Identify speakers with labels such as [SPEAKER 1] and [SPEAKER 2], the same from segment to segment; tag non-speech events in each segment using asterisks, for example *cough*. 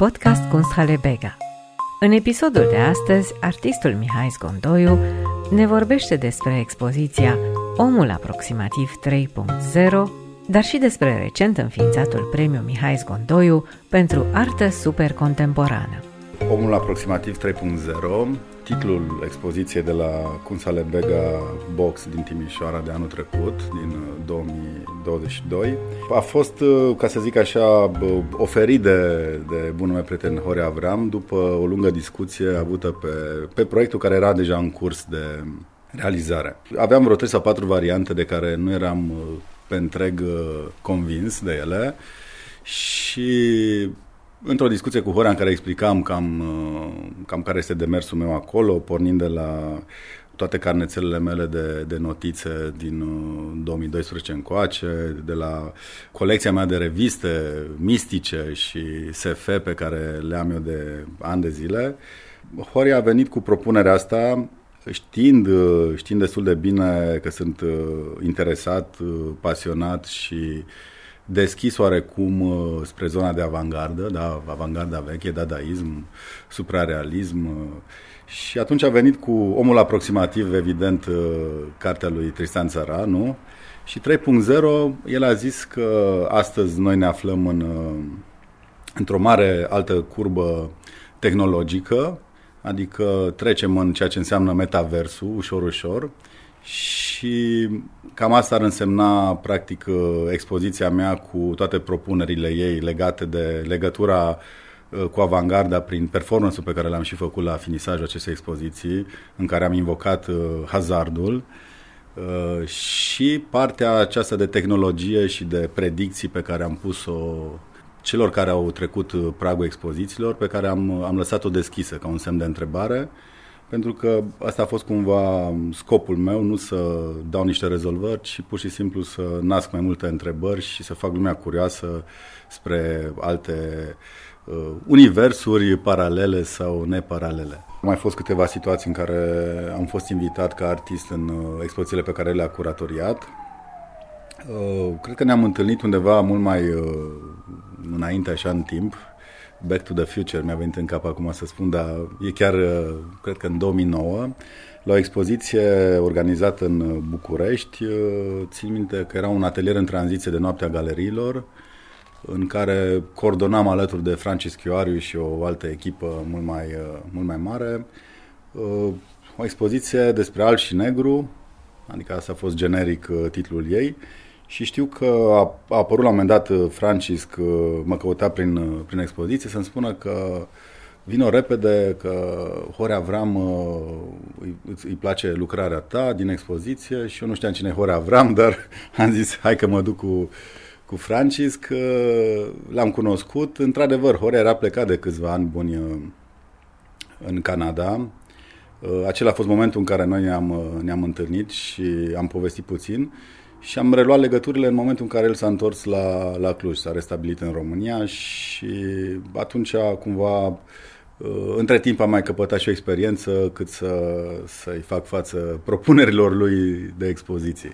[SPEAKER 1] podcast Kunsthalle Bega. În episodul de astăzi, artistul Mihai Zgondoiu ne vorbește despre expoziția Omul Aproximativ 3.0, dar și despre recent înființatul premiu Mihai Zgondoiu pentru artă supercontemporană.
[SPEAKER 2] Omul Aproximativ 3.0 titlul expoziției de la Kunsale Bega Box din Timișoara de anul trecut, din 2022. Uh, A fost, uh, ca să zic așa, oferit de, de bunul meu prieten Horea Avram după o lungă discuție avută pe, pe proiectul care era deja în curs de realizare. Aveam vreo 3 sau 4 variante de care nu eram uh, pe întreg convins de ele și într-o discuție cu Horea în care explicam cam, uh, cam care este demersul meu acolo, pornind de la toate carnețelele mele de, de notițe din 2012 uh, încoace, de la colecția mea de reviste mistice și SF pe care le am eu de ani de zile, Horia a venit cu propunerea asta știind, uh, știind destul de bine că sunt interesat, pasionat și deschis oarecum uh, spre zona de avangardă, da, avangarda veche, dadaism, suprarealism uh, și atunci a venit cu omul aproximativ, evident, uh, cartea lui Tristan Țara, nu? Și 3.0, el a zis că astăzi noi ne aflăm în, într-o mare altă curbă tehnologică, adică trecem în ceea ce înseamnă metaversul, ușor, ușor, și cam asta ar însemna, practic, uh, expoziția mea cu toate propunerile ei legate de legătura uh, cu avangarda prin performance-ul pe care l-am și făcut la finisajul acestei expoziții, în care am invocat uh, hazardul. Și partea aceasta de tehnologie și de predicții pe care am pus-o celor care au trecut pragul expozițiilor, pe care am, am lăsat-o deschisă ca un semn de întrebare pentru că asta a fost cumva scopul meu, nu să dau niște rezolvări, ci pur și simplu să nasc mai multe întrebări și să fac lumea curioasă spre alte uh, universuri paralele sau neparalele. Au mai fost câteva situații în care am fost invitat ca artist în uh, expozițiile pe care le-a curatoriat. Uh, cred că ne-am întâlnit undeva mult mai uh, înainte, așa, în timp, Back to the Future, mi-a venit în cap acum să spun, dar e chiar, uh, cred că în 2009, la o expoziție organizată în București. Uh, țin minte că era un atelier în tranziție de noaptea galeriilor, în care coordonam alături de Francis Chioariu și o altă echipă mult mai, uh, mult mai mare. O expoziție despre alb și negru, adică asta a fost generic titlul ei, și știu că a, a apărut la un moment dat uh, Francis, că mă căuta prin, uh, prin expoziție, să-mi spună că vină repede, că Horea Avram uh, îi, îți place lucrarea ta din expoziție și eu nu știam cine e Horea Avram, *laughs* dar am zis hai că mă duc cu, cu Francis, că l-am cunoscut. Într-adevăr, Horea era plecat de câțiva ani buni în Canada. Acela a fost momentul în care noi ne-am, ne-am întâlnit și am povestit puțin și am reluat legăturile în momentul în care el s-a întors la, la Cluj, s-a restabilit în România și atunci cumva uh, între timp am mai căpătat și o experiență cât să, să-i fac față propunerilor lui de expoziții.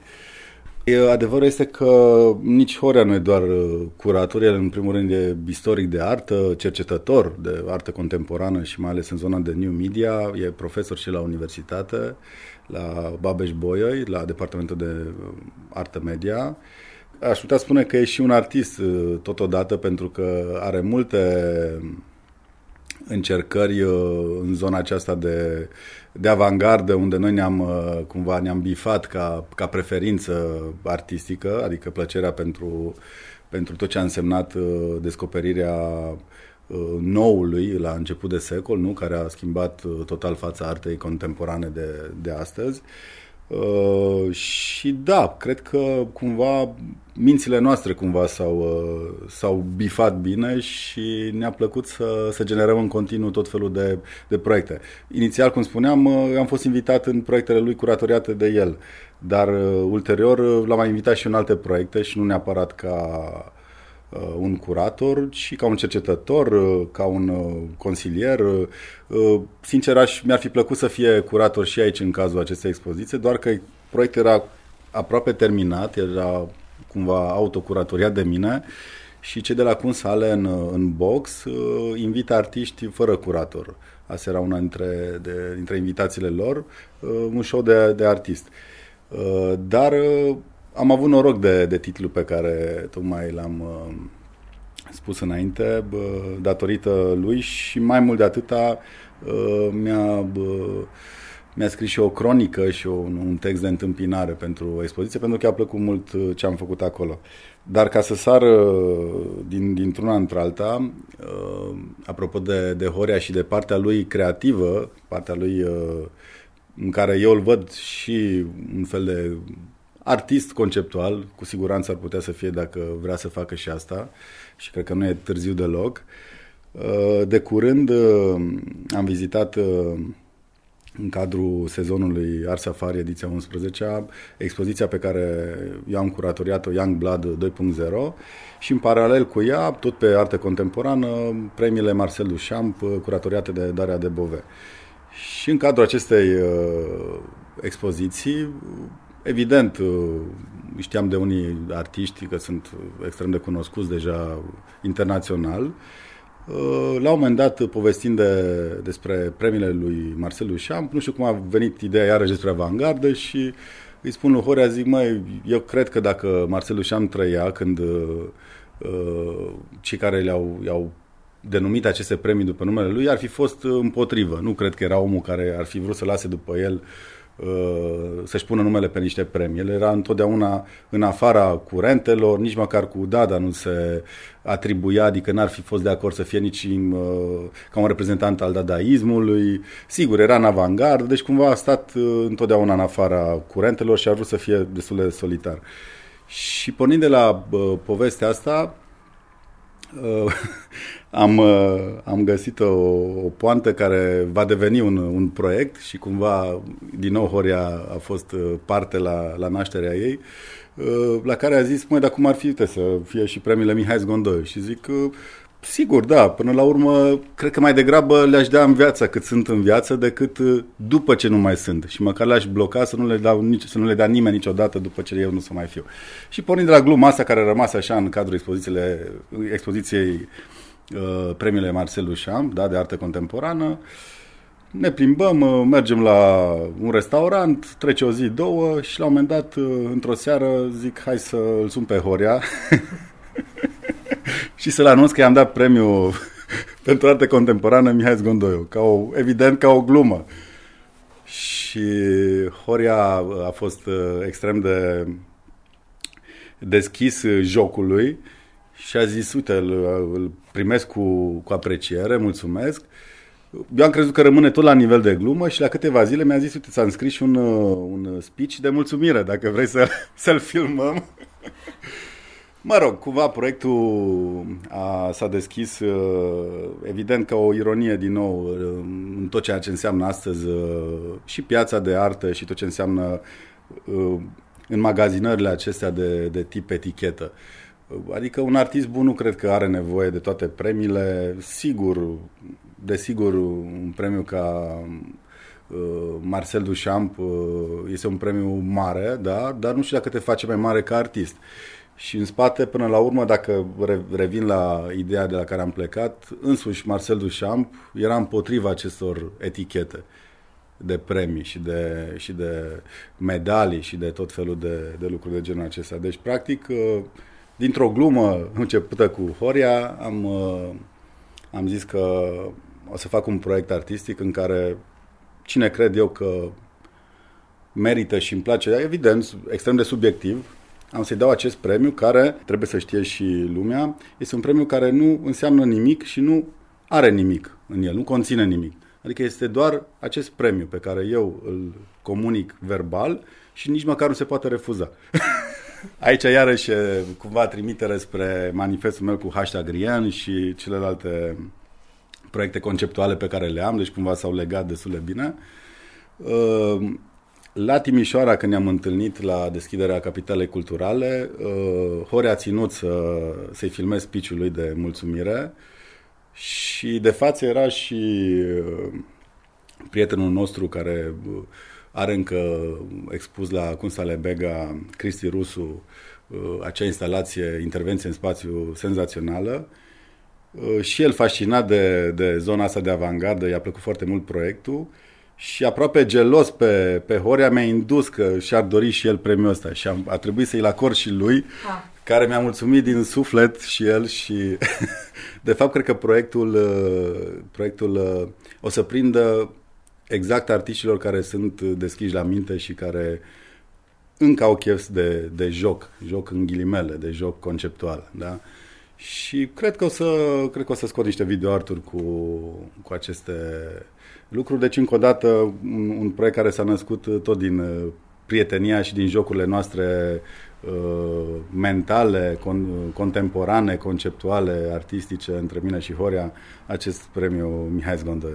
[SPEAKER 2] Adevărul este că nici Horea nu e doar uh, curator, el în primul rând e istoric de artă, cercetător de artă contemporană și mai ales în zona de new media, e profesor și la universitate, la Babeș Bolyai, la Departamentul de uh, Artă Media. Aș putea spune că e și un artist uh, totodată pentru că are multe încercări în zona aceasta de, de avangardă, unde noi ne-am cumva ne-am bifat ca, ca preferință artistică, adică plăcerea pentru, pentru tot ce a însemnat descoperirea noului la început de secol, nu? care a schimbat total fața artei contemporane de, de astăzi. Uh, și da, cred că cumva mințile noastre cumva s-au, uh, s-au bifat bine și ne-a plăcut să, să generăm în continuu tot felul de, de proiecte. Inițial, cum spuneam, uh, am fost invitat în proiectele lui curatoriate de el, dar uh, ulterior uh, l-am mai invitat și în alte proiecte și nu neapărat ca uh, un curator, ci ca un cercetător, uh, ca un uh, consilier. Uh, sincer, aș, mi-ar fi plăcut să fie curator și aici în cazul acestei expoziții, doar că proiectul era aproape terminat, era cumva autocuratoriat de mine și cei de la Kunsale în, în box uh, invită artiști fără curator. Asta era una dintre, de, dintre invitațiile lor, uh, un show de, de artist. Uh, dar uh, am avut noroc de, de titlul pe care tocmai l-am uh, spus înainte, uh, datorită lui și mai mult de atâta uh, mi-a... Uh, mi-a scris și o cronică și un, un text de întâmpinare pentru expoziție, pentru că a plăcut mult uh, ce am făcut acolo. Dar ca să sar uh, din, dintr-una într-alta, uh, apropo de, de Horea și de partea lui creativă, partea lui în care eu îl văd și un fel de artist conceptual, cu siguranță ar putea să fie dacă vrea să facă și asta și cred că nu e târziu deloc. De curând am vizitat în cadrul sezonului Art Safari ediția 11 expoziția pe care eu am curatoriat-o Young Blood 2.0 și în paralel cu ea, tot pe artă contemporană, premiile Marcel Duchamp curatoriate de Daria de Bove. Și în cadrul acestei uh, expoziții, evident, uh, știam de unii artiști că sunt extrem de cunoscuți deja internațional, uh, Uh, la un moment dat, povestind de, despre premiile lui Marcel Duchamp, nu știu cum a venit ideea iarăși despre avangardă și îi spun lui Horea, zic, măi, eu cred că dacă Marcel Duchamp trăia când uh, uh, cei care le-au i-au denumit aceste premii după numele lui ar fi fost împotrivă. Nu cred că era omul care ar fi vrut să lase după el uh, Uh, să-și pună numele pe niște premii. El era întotdeauna în afara curentelor, nici măcar cu Dada nu se atribuia, adică n-ar fi fost de acord să fie nici uh, ca un reprezentant al dadaismului. Sigur, era în avangard, deci cumva a stat uh, întotdeauna în afara curentelor și a vrut să fie destul de solitar. Și pornind de la povestea asta, Uh, *laughs* am, uh, am găsit o, o poantă care va deveni un, un proiect și cumva, din nou, Horia a fost uh, parte la, la nașterea ei, la care a zis, măi, dar cum ar fi uite, să fie și premiile Mihai Zgondoiu? Și zic, Sigur, da. Până la urmă, cred că mai degrabă le-aș da în viață cât sunt în viață decât după ce nu mai sunt. Și măcar le-aș bloca să nu le, dau nici, să nu le dea nimeni niciodată după ce eu nu să mai fiu. Și pornind de la gluma asta care a rămas așa în cadrul expoziției uh, premiile Marcel Duchamp, da, de artă contemporană, ne plimbăm, uh, mergem la un restaurant, trece o zi, două și la un moment dat, uh, într-o seară, zic, hai să îl sun pe Horia *laughs* și să-l anunț că i-am dat premiul *laughs* pentru artă contemporană Mihai Zgondoiu, ca o, evident ca o glumă. Și Horia a fost uh, extrem de deschis jocului și a zis, uite, îl, îl primesc cu, cu apreciere, mulțumesc. Eu am crezut că rămâne tot la nivel de glumă și la câteva zile mi-a zis, uite, ți-am scris și un, uh, un speech de mulțumire, dacă vrei să, *laughs* să-l filmăm. *laughs* Mă rog, cumva proiectul a, s-a deschis uh, evident ca o ironie din nou uh, în tot ceea ce înseamnă astăzi uh, și piața de artă și tot ce înseamnă în magazinările acestea de, de tip etichetă. Adică un artist bun nu cred că are nevoie de toate premiile. Sigur, desigur, un premiu ca Marcel Duchamp este un premiu mare, da? dar nu știu dacă te face mai mare ca artist. Și în spate, până la urmă, dacă revin la ideea de la care am plecat, însuși Marcel Duchamp era împotriva acestor etichete de premii și de, și de medalii și de tot felul de, de lucruri de genul acesta. Deci, practic, uh, dintr-o glumă începută cu Horia, am, uh, am zis că o să fac un proiect artistic în care cine cred eu că merită și îmi place, evident, extrem de subiectiv, am să-i dau acest premiu care, trebuie să știe și lumea, este un premiu care nu înseamnă nimic și nu are nimic în el, nu conține nimic. Adică este doar acest premiu pe care eu îl comunic verbal și nici măcar nu se poate refuza. *laughs* Aici iarăși cumva trimitere spre manifestul meu cu hashtag Rian și celelalte proiecte conceptuale pe care le am, deci cumva s-au legat destul de bine. Uh, la Timișoara, când ne-am întâlnit la deschiderea Capitalei Culturale, uh, Hore a ținut să, să-i filmez piciul lui de mulțumire și de față era și uh, prietenul nostru care uh, are încă expus la Cunsale Bega, Cristi Rusu, acea instalație, intervenție în spațiu senzațională. Și el fascinat de, de zona asta de avangardă, i-a plăcut foarte mult proiectul și aproape gelos pe, pe Horia mi-a indus că și-ar dori și el premiul ăsta și a, a trebuit să-i acord și lui, ah. care mi-a mulțumit din suflet și el și *laughs* de fapt cred că proiectul, uh, proiectul uh, o să prindă exact artiștilor care sunt deschiși la minte și care încă au chef de, de joc, joc în ghilimele, de joc conceptual, da? Și cred că o să, cred că o să scot niște videoarturi cu, cu aceste lucruri. Deci, încă o dată, un, un proiect care s-a născut tot din uh, prietenia și din jocurile noastre uh, mentale, con, contemporane, conceptuale, artistice între mine și Horia, acest premiu Mihai Zgondău.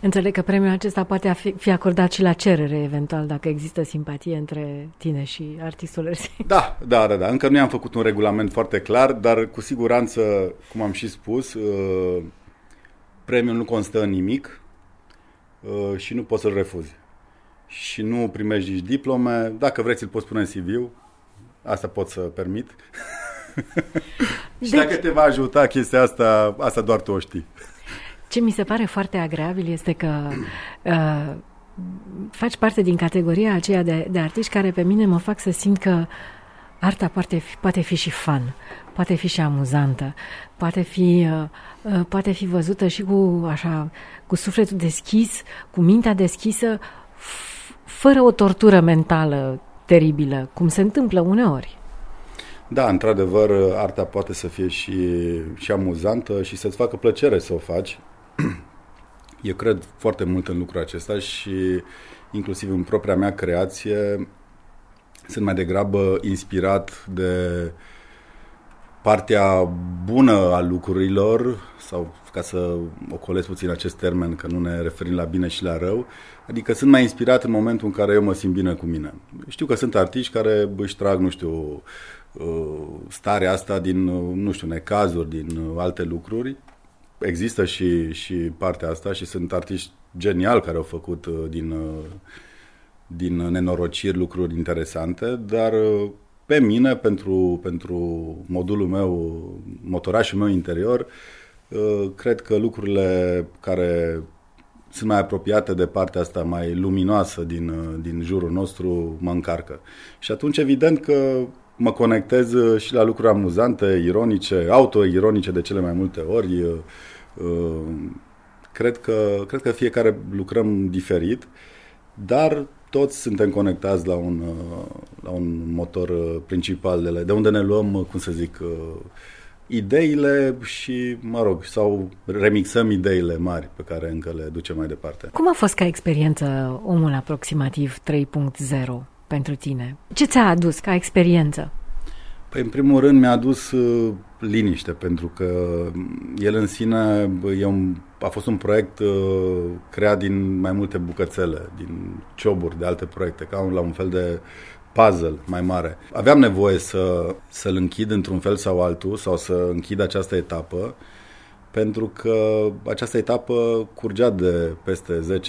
[SPEAKER 1] Înțeleg că premiul acesta poate fi, fi acordat și la cerere, eventual, dacă există simpatie între tine și artistul RSI. *laughs*
[SPEAKER 2] Da, da, da, da. Încă nu am făcut un regulament foarte clar, dar cu siguranță, cum am și spus, uh, premiul nu constă în nimic uh, și nu poți să-l refuzi. Și nu primești nici diplome. Dacă vrei, ți-l poți pune în CV-ul. Asta pot să permit. *laughs* Deci... și dacă te va ajuta chestia asta, asta doar tu o știi.
[SPEAKER 1] Ce mi se pare foarte agreabil este că uh, faci parte din categoria aceea de, de artiști care pe mine mă fac să simt că arta poate fi, poate fi și fun, poate fi și amuzantă, poate fi, uh, uh, poate fi văzută și cu, așa, cu sufletul deschis, cu mintea deschisă, f- fără o tortură mentală teribilă, cum se întâmplă uneori.
[SPEAKER 2] Da, într-adevăr, arta poate să fie și, și amuzantă și să-ți facă plăcere să o faci. *clears throat* Eu cred foarte mult în lucrul acesta și inclusiv în propria mea creație sunt mai degrabă inspirat de partea bună a lucrurilor sau ca să ocolesc puțin acest termen, că nu ne referim la bine și la rău, adică sunt mai inspirat în momentul în care eu mă simt bine cu mine. Știu că sunt artiști care își trag, nu știu, uh, starea asta din, uh, nu știu, necazuri, din uh, alte lucruri există și, și partea asta și sunt artiști geniali care au făcut uh, din, uh, din nenorociri lucruri interesante, dar uh, pe mine, pentru, pentru modulul meu, motorașul meu interior, cred că lucrurile care sunt mai apropiate de partea asta mai luminoasă din, din jurul nostru mă încarcă. Și atunci, evident că mă conectez uh, și la lucruri amuzante, ironice, auto-ironice de cele mai multe ori. Uh, uh, cred că, cred că fiecare lucrăm diferit, dar toți suntem conectați la un, la un motor principal de unde ne luăm, cum să zic, ideile și, mă rog, sau remixăm ideile mari pe care încă le ducem mai departe.
[SPEAKER 1] Cum a fost ca experiență omul aproximativ 3.0? pentru tine? Ce ți-a adus ca experiență?
[SPEAKER 2] Păi, în primul rând, mi-a adus uh, liniște, pentru că el în sine e un, a fost un proiect uh, creat din mai multe bucățele, din cioburi de alte proiecte, ca un, la un fel de puzzle mai mare. Aveam nevoie să, să-l închid într-un fel sau altul, sau să închid această etapă, pentru că această etapă curgea de peste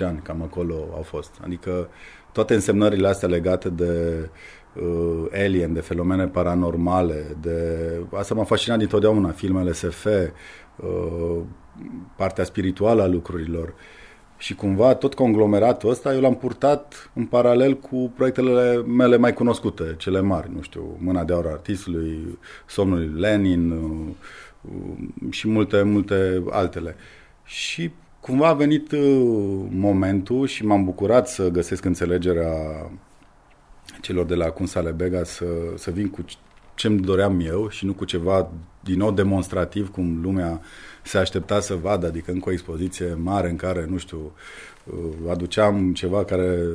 [SPEAKER 2] 10-15 ani, cam acolo au fost. Adică toate însemnările astea legate de uh, alien, de fenomene paranormale, de... Asta m-a fascinat dintotdeauna, filmele SF, uh, partea spirituală a lucrurilor. Și cumva tot conglomeratul ăsta eu l-am purtat în paralel cu proiectele mele mai cunoscute, cele mari, nu știu, Mâna de aur artistului, Somnul Lenin uh, uh, și multe, multe altele. Și Cumva a venit uh, momentul și m-am bucurat să găsesc înțelegerea celor de la Cunsale Bega să, să vin cu ce-mi doream eu și nu cu ceva din nou demonstrativ cum lumea se aștepta să vadă, adică încă o expoziție mare în care, nu știu, uh, aduceam ceva care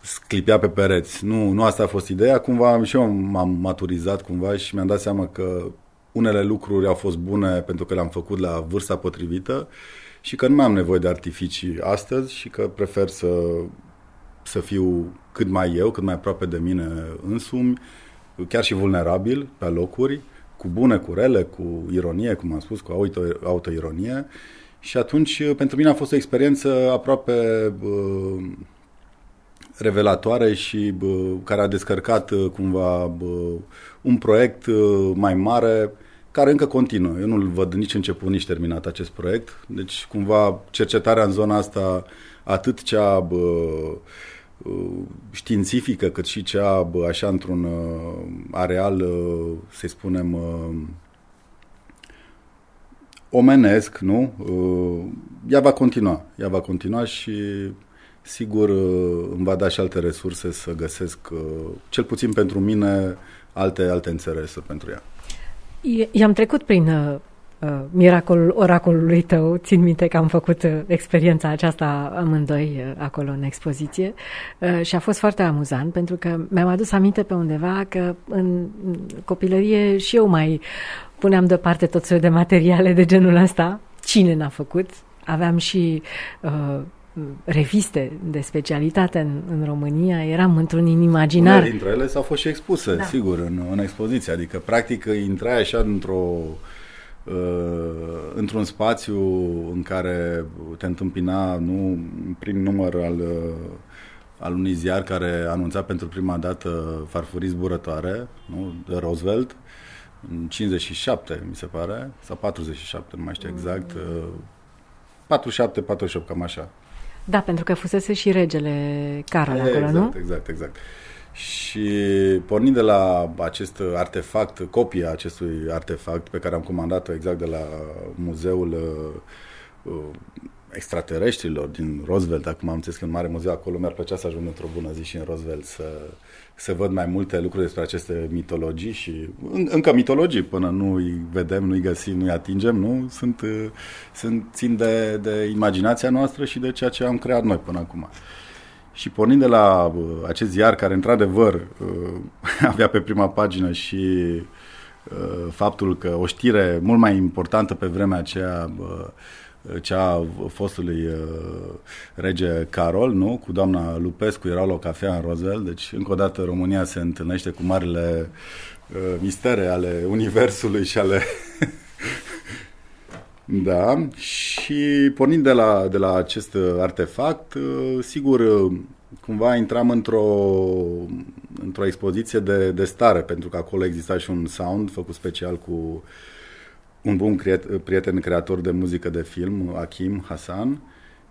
[SPEAKER 2] sclipea pe pereți. Nu, nu asta a fost ideea, cumva și eu m-am maturizat cumva și mi-am dat seama că unele lucruri au fost bune pentru că le-am făcut la vârsta potrivită și că nu mai am nevoie de artificii astăzi și că prefer să, să fiu cât mai eu, cât mai aproape de mine însumi, chiar și vulnerabil pe locuri, cu bune, cu rele, cu ironie, cum am spus, cu auto, autoironie. Și atunci, pentru mine a fost o experiență aproape uh, revelatoare și bă, care a descărcat cumva bă, un proiect mai mare care încă continuă. Eu nu-l văd nici început, nici terminat acest proiect. Deci, cumva, cercetarea în zona asta, atât cea bă, științifică, cât și cea, bă, așa, într-un areal, să spunem, omenesc, nu? Ea va continua. Ea va continua și sigur îmi va da și alte resurse să găsesc, cel puțin pentru mine, alte, alte înțelesuri pentru ea.
[SPEAKER 1] I-am trecut prin uh, uh, miracolul oracolului tău. Țin minte că am făcut uh, experiența aceasta amândoi uh, acolo în expoziție uh, și a fost foarte amuzant pentru că mi-am adus aminte pe undeva că în copilărie și eu mai puneam deoparte tot soiul de materiale de genul ăsta. Cine n-a făcut? Aveam și uh, reviste de specialitate în, în România, eram într-un imaginar.
[SPEAKER 2] Unele dintre ele s-au fost și expuse, da. sigur, în, în expoziție. Adică, practic, intrai așa într-o uh, într-un spațiu în care te întâmpina nu prin număr al, uh, al unui ziar care anunța pentru prima dată farfurii zburătoare, nu? de Roosevelt, în 57, mi se pare, sau 47, nu mai știu exact, 47, mm. 48, uh, cam așa.
[SPEAKER 1] Da, pentru că fusese și regele Carol acolo,
[SPEAKER 2] exact,
[SPEAKER 1] nu?
[SPEAKER 2] Exact, exact. Și pornind de la acest artefact, copia acestui artefact pe care am comandat-o exact de la muzeul uh, uh extraterestrilor din Roosevelt, acum am înțeles că în mare muzeu acolo mi-ar plăcea să ajung într-o bună zi și în Roosevelt să, să văd mai multe lucruri despre aceste mitologii și încă mitologii până nu îi vedem, nu îi găsim, nu îi atingem, nu? Sunt, uh, sunt țin de, de imaginația noastră și de ceea ce am creat noi până acum. Și pornind de la uh, acest ziar care într-adevăr uh, *laughs* avea pe prima pagină și faptul că o știre mult mai importantă pe vremea aceea cea fostului uh, rege Carol, nu? Cu doamna Lupescu erau la o cafea în Rozel, deci încă o dată România se întâlnește cu marile uh, mistere ale universului și ale... *laughs* da, și pornind de la, de la acest artefact, uh, sigur, cumva intram într-o, într-o expoziție de, de stare, pentru că acolo exista și un sound făcut special cu uh, un bun prieten creator de muzică de film, Akim Hasan,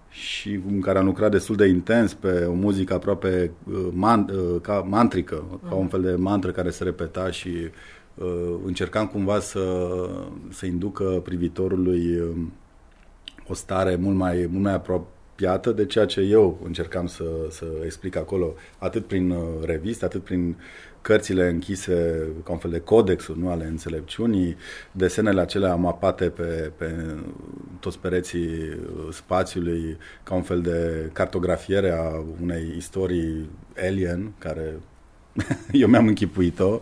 [SPEAKER 2] și în care am lucrat destul de intens pe o muzică aproape uh, man, uh, ca mantrică, mm. ca un fel de mantră care se repeta și uh, încercam cumva să, să inducă privitorului uh, o stare mult mai, mult mai apropiată de ceea ce eu încercam să, să explic acolo, atât prin uh, reviste, atât prin cărțile închise ca un fel de codexuri nu, ale înțelepciunii, desenele acelea mapate pe, pe toți pereții uh, spațiului ca un fel de cartografiere a unei istorii alien, care *laughs* eu mi-am închipuit-o,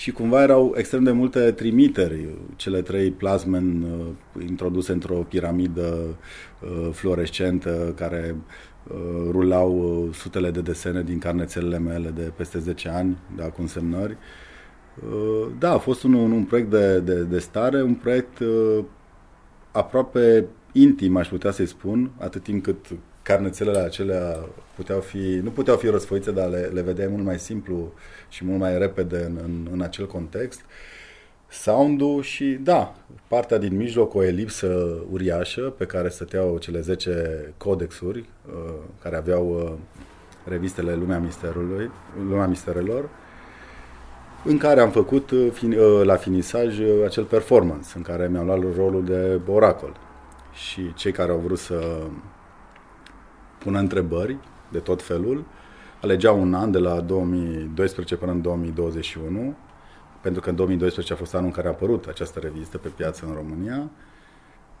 [SPEAKER 2] și cumva erau extrem de multe trimiteri, cele trei plasmen uh, introduse într-o piramidă uh, fluorescentă care Uh, rulau uh, sutele de desene din carnețelele mele de peste 10 ani, da, cu însemnări. Uh, da, a fost un, un proiect de, de, de stare, un proiect aproape intim, aș putea să-i spun, atât timp cât carnețelele acelea puteau fi, nu puteau fi răsfoite, dar le, le vedeai mult mai simplu și mult mai repede în, în, în acel context. Uh, sound și, da, partea din mijloc, o elipsă uriașă pe care stăteau cele 10 codexuri uh, care aveau uh, revistele Lumea Misterului, Lumea Misterelor, în care am făcut uh, fin, uh, la finisaj uh, acel performance, în care mi-am luat rolul de oracol. Și cei care au vrut să pună întrebări de tot felul, alegeau un an de la 2012 până în 2021 pentru că în 2012 a fost anul în care a apărut această revistă pe piață în România,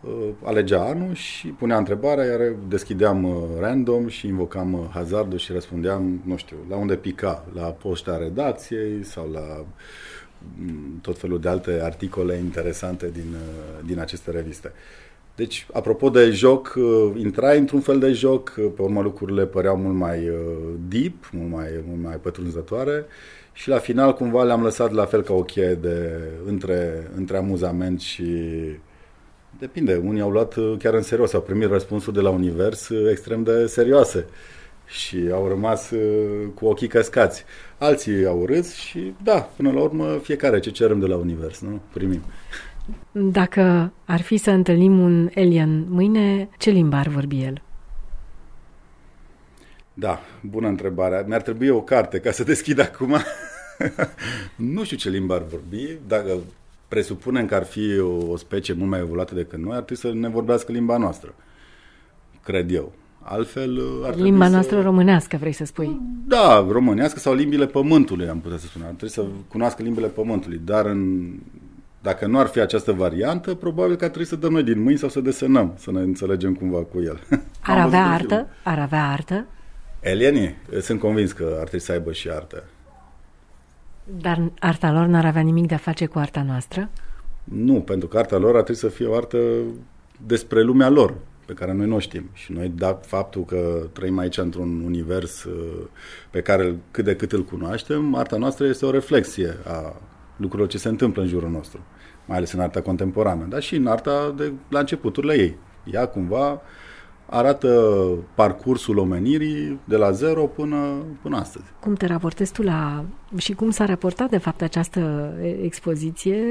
[SPEAKER 2] uh, alegea anul și punea întrebarea, iar deschideam uh, random și invocam uh, hazardul și răspundeam, nu știu, la unde pica, la poșta redacției sau la mm, tot felul de alte articole interesante din, din aceste reviste. Deci, apropo de joc, intrai într-un fel de joc, pe urmă lucrurile păreau mult mai deep, mult mai, mult mai pătrunzătoare și la final cumva le-am lăsat la fel ca o cheie de, între, între amuzament și depinde, unii au luat chiar în serios, au primit răspunsuri de la univers extrem de serioase și au rămas uh, cu ochii căscați. Alții au râs și da, până la urmă fiecare ce cerem de la univers, nu? Primim.
[SPEAKER 1] Dacă ar fi să întâlnim un alien mâine, ce limba ar vorbi el?
[SPEAKER 2] Da, bună întrebare. Mi-ar trebui o carte ca să deschid acum. *laughs* nu știu ce limba ar vorbi. Dacă presupunem că ar fi o, o specie mult mai evoluată decât noi, ar trebui să ne vorbească limba noastră. Cred eu. Altfel ar
[SPEAKER 1] Limba noastră să... românească, vrei să spui?
[SPEAKER 2] Da, românească sau limbile pământului, am putea să spun. Ar trebui să cunoască limbile pământului. Dar în... dacă nu ar fi această variantă, probabil că ar trebui să dăm noi din mâini sau să desenăm, să ne înțelegem cumva cu el. *laughs*
[SPEAKER 1] Ar avea artă? Ar avea artă?
[SPEAKER 2] Elienii? Sunt convins că ar trebui să aibă și artă.
[SPEAKER 1] Dar arta lor n-ar avea nimic de a face cu arta noastră?
[SPEAKER 2] Nu, pentru că arta lor ar trebui să fie o artă despre lumea lor, pe care noi nu știm. Și noi, dat faptul că trăim aici într-un univers uh, pe care cât de cât îl cunoaștem, arta noastră este o reflexie a lucrurilor ce se întâmplă în jurul nostru, mai ales în arta contemporană, dar și în arta de la începuturile ei. Ea cumva arată parcursul omenirii de la zero până, până astăzi.
[SPEAKER 1] Cum te raportezi tu la și cum s-a raportat de fapt această expoziție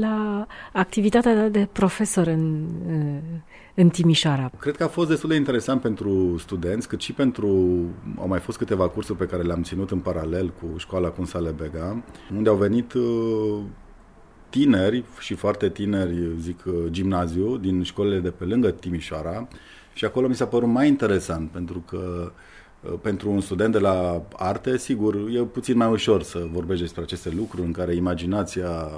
[SPEAKER 1] la activitatea de profesor în, în Timișoara?
[SPEAKER 2] Cred că a fost destul de interesant pentru studenți, cât și pentru... Au mai fost câteva cursuri pe care le-am ținut în paralel cu școala Cunsale Bega, unde au venit uh, tineri și foarte tineri, zic, uh, gimnaziu, din școlile de pe lângă Timișoara, și acolo mi s-a părut mai interesant, pentru că uh, pentru un student de la arte, sigur, e puțin mai ușor să vorbești despre aceste lucruri în care imaginația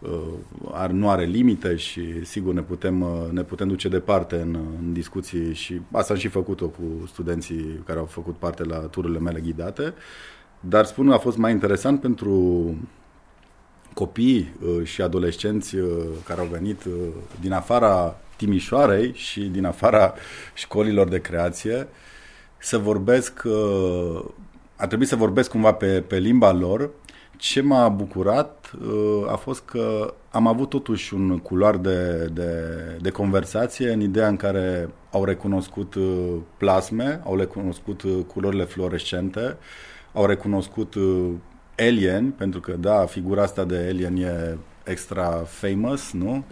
[SPEAKER 2] uh, nu are limite și sigur ne putem, uh, ne putem duce departe în, în discuții și asta am și făcut-o cu studenții care au făcut parte la tururile mele ghidate, dar spun a fost mai interesant pentru copii și adolescenți care au venit din afara Timișoarei și din afara școlilor de creație să vorbesc, uh, a trebuit să vorbesc cumva pe, pe limba lor. Ce m-a bucurat uh, a fost că am avut totuși un culoar de, de, de conversație în ideea în care au recunoscut uh, plasme, au recunoscut culorile fluorescente, au recunoscut alien, pentru că da, figura asta de alien e extra famous, nu? Uh,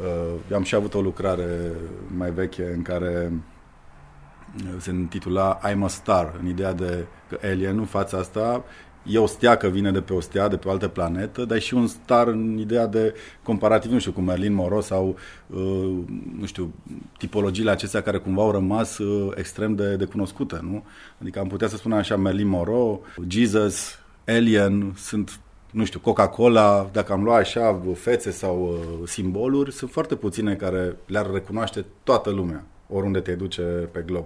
[SPEAKER 2] Uh, am și avut o lucrare mai veche în care uh, se intitula I'm a Star, în ideea de că alien în fața asta e o stea că vine de pe o stea, de pe o altă planetă, dar e și un star în ideea de comparativ, nu știu, cu Merlin Monroe sau, uh, nu știu, tipologiile acestea care cumva au rămas uh, extrem de, de cunoscute, nu? Adică am putea să spunem așa Merlin Monroe, Jesus, Alien, sunt nu știu, Coca-Cola, dacă am luat așa fețe sau uh, simboluri, sunt foarte puține care le-ar recunoaște toată lumea, oriunde te duce pe glob.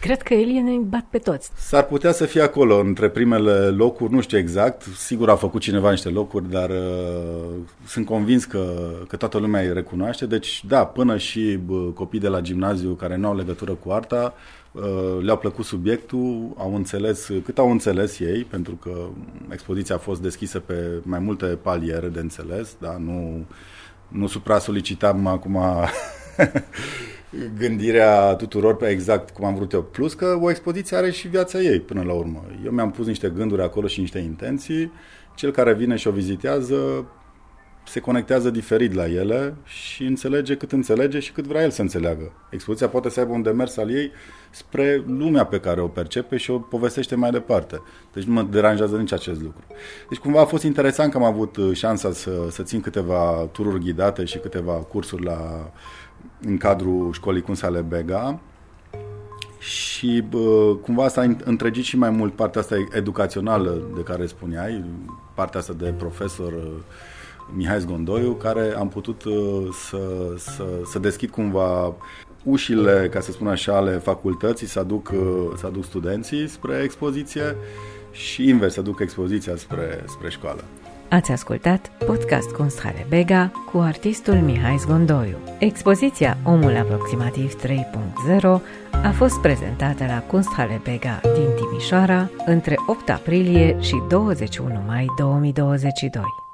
[SPEAKER 1] Cred că ne bat pe toți.
[SPEAKER 2] S-ar putea să fie acolo, între primele locuri, nu știu exact, sigur a făcut cineva niște locuri, dar uh, sunt convins că, că toată lumea îi recunoaște, deci da, până și uh, copii de la gimnaziu care nu au legătură cu arta, Uh, le-au plăcut subiectul, au înțeles cât au înțeles ei, pentru că expoziția a fost deschisă pe mai multe paliere de înțeles, da? nu, nu supra-solicitam acum *laughs* gândirea tuturor pe exact cum am vrut eu. Plus că o expoziție are și viața ei până la urmă. Eu mi-am pus niște gânduri acolo și niște intenții. Cel care vine și o vizitează se conectează diferit la ele și înțelege cât înțelege și cât vrea el să înțeleagă. Expoziția poate să aibă un demers al ei spre lumea pe care o percepe și o povestește mai departe. Deci nu mă deranjează nici acest lucru. Deci cumva a fost interesant că am avut uh, șansa să, să țin câteva tururi ghidate și câteva cursuri la, în cadrul școlii Cunsale Bega și bă, cumva asta a întregit și mai mult partea asta educațională de care spuneai, partea asta de profesor uh, Mihai Zgondoiu, care am putut uh, să, să, să deschid cumva ușile, ca să spun așa, ale facultății, să aduc, uh, să aduc studenții spre expoziție și invers, să aduc expoziția spre, spre școală.
[SPEAKER 1] Ați ascultat podcast Kunsthalle Bega cu artistul Mihai Zgondoiu. Expoziția Omul Aproximativ 3.0 a fost prezentată la Kunsthalle Bega din Timișoara între 8 aprilie și 21 mai 2022.